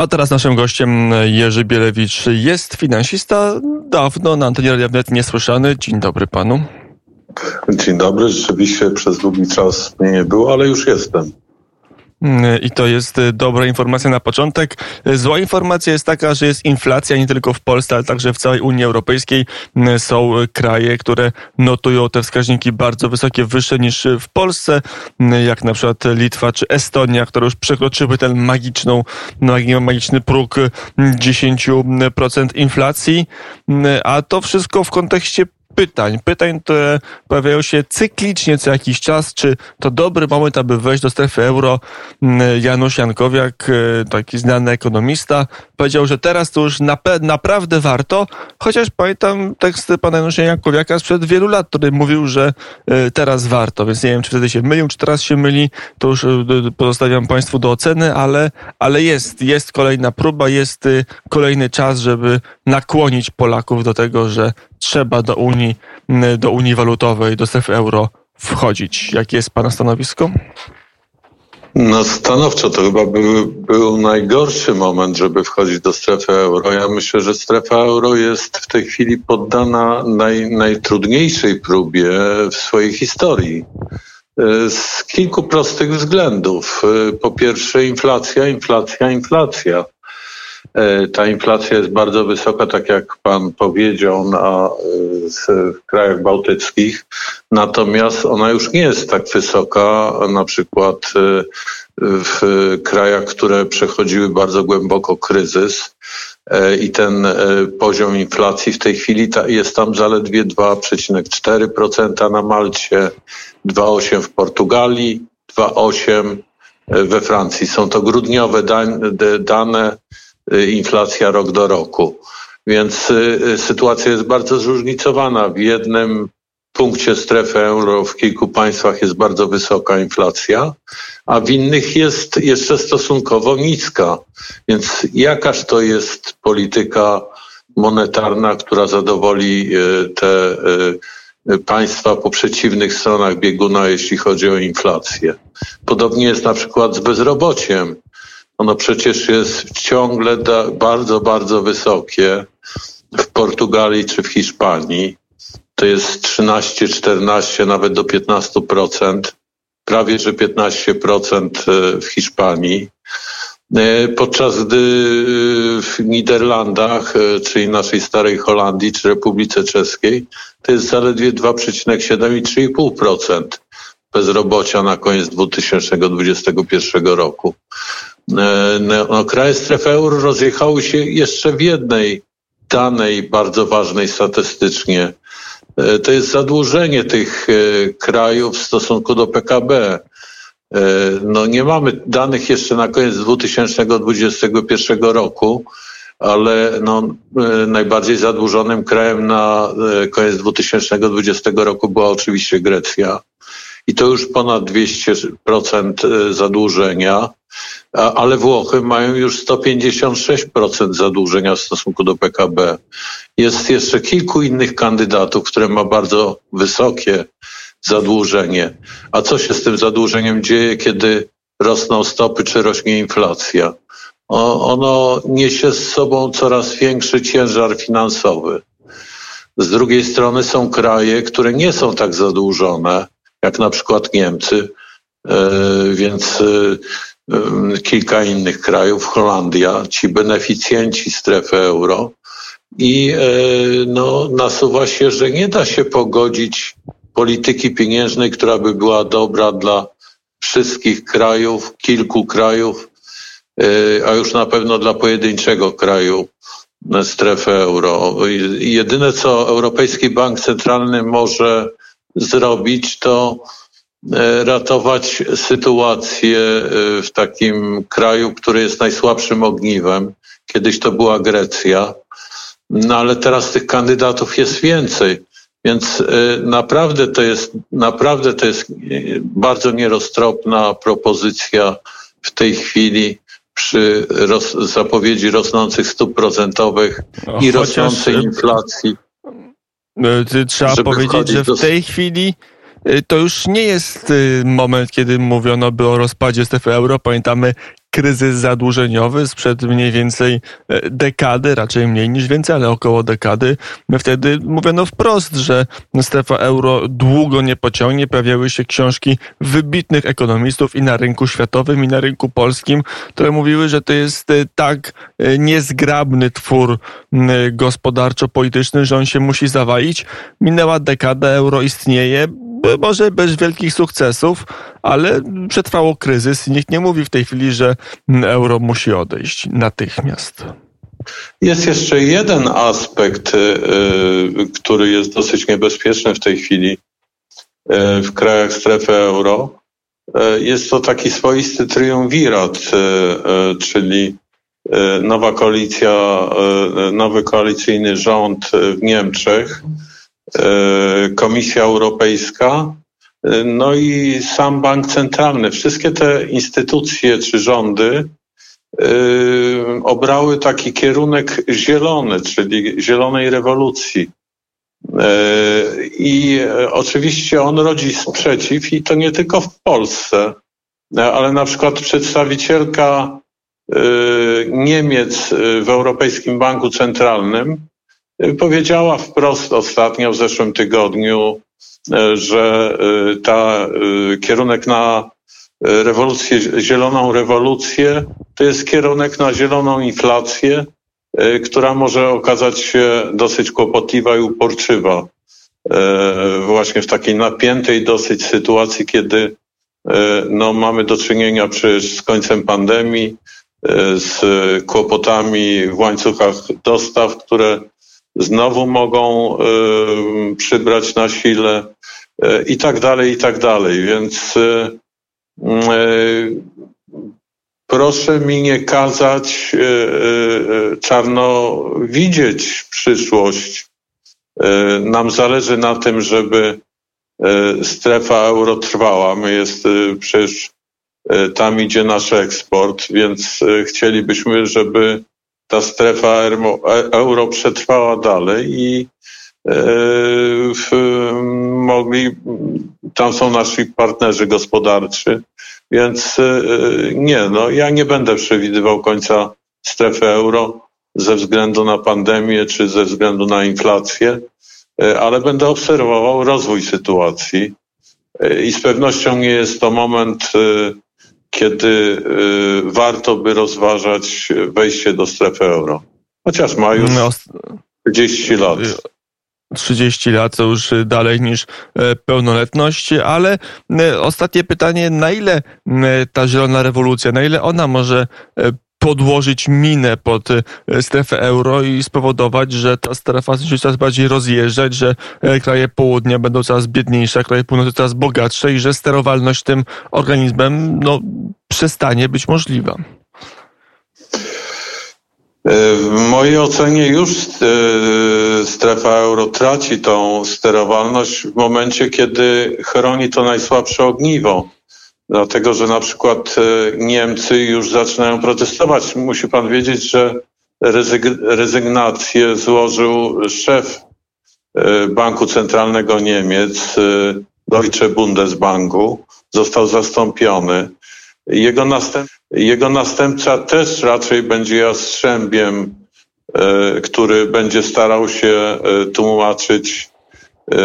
A teraz naszym gościem Jerzy Bielewicz jest finansista, dawno na antenie Radia Wnet niesłyszany. Dzień dobry panu. Dzień dobry, rzeczywiście przez długi czas mnie nie było, ale już jestem. I to jest y, dobra informacja na początek. Zła informacja jest taka, że jest inflacja nie tylko w Polsce, ale także w całej Unii Europejskiej. Y, są kraje, które notują te wskaźniki bardzo wysokie, wyższe niż w Polsce, y, jak na przykład Litwa czy Estonia, które już przekroczyły ten magiczną, magiczny próg 10% inflacji. A to wszystko w kontekście pytań. Pytań, które pojawiają się cyklicznie co jakiś czas. Czy to dobry moment, aby wejść do strefy euro? Mm, Janusz Jankowiak, e, taki znany ekonomista, powiedział, że teraz to już naprawdę warto, chociaż pamiętam teksty pana Janusza Jankowiaka sprzed wielu lat, który mówił, że e, teraz warto, więc nie wiem, czy wtedy się mylił, czy teraz się myli, to już e, pozostawiam państwu do oceny, ale, ale jest, jest kolejna próba, jest kolejny czas, żeby nakłonić Polaków do tego, że trzeba do Unii, do Unii Walutowej, do strefy euro wchodzić. Jakie jest Pana stanowisko? No stanowczo to chyba był, był najgorszy moment, żeby wchodzić do strefy euro. Ja myślę, że strefa euro jest w tej chwili poddana naj, najtrudniejszej próbie w swojej historii. Z kilku prostych względów. Po pierwsze inflacja, inflacja, inflacja. E, ta inflacja jest bardzo wysoka, tak jak pan powiedział, na, w krajach bałtyckich. Natomiast ona już nie jest tak wysoka, na przykład e, w krajach, które przechodziły bardzo głęboko kryzys. E, I ten poziom inflacji w tej chwili jest tam zaledwie 2,4% na Malcie, 2,8% w Portugalii, 2,8% we Francji. Są to grudniowe dane inflacja rok do roku. Więc y, y, sytuacja jest bardzo zróżnicowana. W jednym punkcie strefy euro w kilku państwach jest bardzo wysoka inflacja, a w innych jest jeszcze stosunkowo niska. Więc jakaż to jest polityka monetarna, która zadowoli te państwa po przeciwnych stronach bieguna, jeśli chodzi o inflację. Podobnie jest na przykład z bezrobociem ono przecież jest ciągle bardzo, bardzo wysokie w Portugalii czy w Hiszpanii. To jest 13, 14, nawet do 15%, prawie że 15% e, w Hiszpanii. E, podczas gdy e, w Niderlandach, czyli naszej starej Holandii czy Republice Czeskiej, to jest zaledwie 2,7 i 3,5% bezrobocia na koniec 2021 roku. E, no, no, kraje strefy euro rozjechały się jeszcze w jednej danej bardzo ważnej statystycznie. E, to jest zadłużenie tych e, krajów w stosunku do PKB. No nie mamy danych jeszcze na koniec 2021 roku, ale no, najbardziej zadłużonym krajem na koniec 2020 roku była oczywiście Grecja. I to już ponad 200% zadłużenia ale Włochy mają już 156% zadłużenia w stosunku do PKB. Jest jeszcze kilku innych kandydatów, które ma bardzo wysokie zadłużenie. A co się z tym zadłużeniem dzieje, kiedy rosną stopy czy rośnie inflacja? ono niesie z sobą coraz większy ciężar finansowy. Z drugiej strony są kraje, które nie są tak zadłużone, jak na przykład Niemcy, e, więc e, kilka innych krajów, Holandia, ci beneficjenci strefy euro. I e, no, nasuwa się, że nie da się pogodzić polityki pieniężnej, która by była dobra dla wszystkich krajów, kilku krajów, e, a już na pewno dla pojedynczego kraju strefy euro. Jedyne, co Europejski Bank Centralny może zrobić, to E, ratować sytuację e, w takim kraju, który jest najsłabszym ogniwem. Kiedyś to była Grecja, no ale teraz tych kandydatów jest więcej. Więc e, naprawdę to jest, naprawdę to jest bardzo nieroztropna propozycja w tej chwili przy roz, zapowiedzi rosnących stóp procentowych i rosnącej inflacji. Trzeba powiedzieć, że w tej chwili Y, to już nie jest y, moment, kiedy mówiono by o rozpadzie strefy euro. Pamiętamy kryzys zadłużeniowy sprzed mniej więcej dekady, raczej mniej niż więcej, ale około dekady. Wtedy mówiono wprost, że strefa euro długo nie pociągnie. Pojawiały się książki wybitnych ekonomistów i na rynku światowym, i na rynku polskim, które mówiły, że to jest tak niezgrabny twór gospodarczo-polityczny, że on się musi zawalić. Minęła dekada, euro istnieje, może bez wielkich sukcesów, ale przetrwało kryzys i nikt nie mówi w tej chwili, że euro musi odejść natychmiast. Jest jeszcze jeden aspekt, y, który jest dosyć niebezpieczny w tej chwili y, w krajach strefy euro. Jest to taki swoisty triumvirat, czyli nowa koalicja, nowy koalicyjny rząd w Niemczech, Komisja Europejska, no i sam bank centralny. Wszystkie te instytucje czy rządy Yy, obrały taki kierunek zielony, czyli zielonej rewolucji. I oczywiście on rodzi sprzeciw i to nie tylko w Polsce, ale na przykład przedstawicielka Niemiec w Europejskim Banku Centralnym powiedziała wprost ostatnio w zeszłym tygodniu, że ta kierunek na rewolucję, zieloną rewolucję, to jest kierunek na zieloną inflację, e, która może okazać się dosyć kłopotliwa i uporczywa. E, właśnie w takiej napiętej dosyć sytuacji, kiedy e, no, mamy do czynienia przecież z końcem pandemii, z kłopotami w łańcuchach dostaw, które znowu mogą przybrać na sile i tak dalej, i tak dalej. Więc Mm, e, proszę mi nie kazać e, e, czarno widzieć przyszłość. Nam zależy na tym, żeby strefa euro trwała. My jest przecież tam idzie nasz eksport, więc chcielibyśmy, żeby ta strefa euro przetrwała dalej i mogli, tam są nasi partnerzy gospodarczy, więc y, nie, no ja nie będę przewidywał końca strefy euro ze względu na pandemię czy ze względu na inflację, ale będę obserwował rozwój sytuacji i z pewnością nie jest to moment, kiedy warto by rozważać wejście do strefy euro. Chociaż ma już 30 no, lat. 30 lat, to już dalej niż e, pełnoletność, ale e, ostatnie pytanie, na ile ta zielona rewolucja, na ile ona może e, podłożyć minę pod strefę euro i spowodować, że ta strefa się coraz bardziej rozjeżdżać, że kraje południa będą coraz biedniejsze, kraje północy coraz bogatsze i że sterowalność tym organizmem no, przestanie być możliwa. W mojej ocenie już e, strefa euro traci tą sterowalność w momencie, kiedy chroni to najsłabsze ogniwo. Dlatego, że na przykład e, Niemcy już zaczynają protestować. Musi pan wiedzieć, że rezygnację złożył szef e, Banku Centralnego Niemiec, Deutsche Bundesbanku. Został zastąpiony. Jego, następ, jego następca też raczej będzie jastrzębiem, e, który będzie starał się e, tłumaczyć e,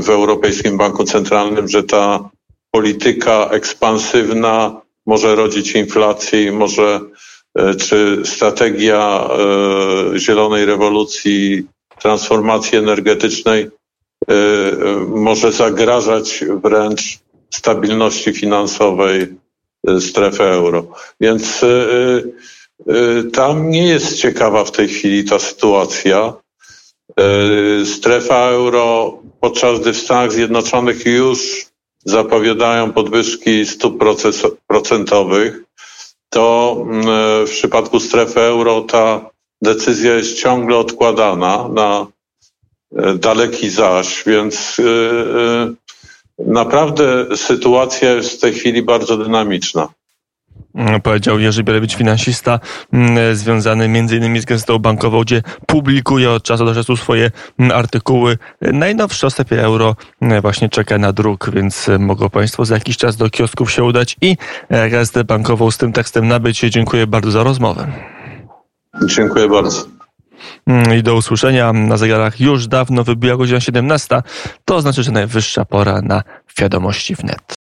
w Europejskim Banku Centralnym, że ta polityka ekspansywna może rodzić inflację i może czy strategia zielonej rewolucji, transformacji energetycznej może zagrażać wręcz stabilności finansowej strefę euro. Więc tam nie jest ciekawa w tej chwili ta sytuacja. Strefa euro, podczas gdy w Stanach Zjednoczonych już zapowiadają podwyżki stóp procentowych, to w przypadku strefy euro ta decyzja jest ciągle odkładana na daleki zaś, więc Naprawdę sytuacja jest w tej chwili bardzo dynamiczna. Mm, powiedział Jerzy Bielewicz, finansista mm, związany m.in. z gazetą bankową, gdzie publikuje od czasu do czasu swoje mm, artykuły. Najnowszy o strefie euro właśnie czeka na druk, więc mogą Państwo za jakiś czas do kiosków się udać i e, gazetę bankową z tym tekstem nabyć. Dziękuję bardzo za rozmowę. Dziękuję bardzo. I do usłyszenia na zegarach już dawno wybiła godzina 17. To znaczy, że najwyższa pora na wiadomości wnet.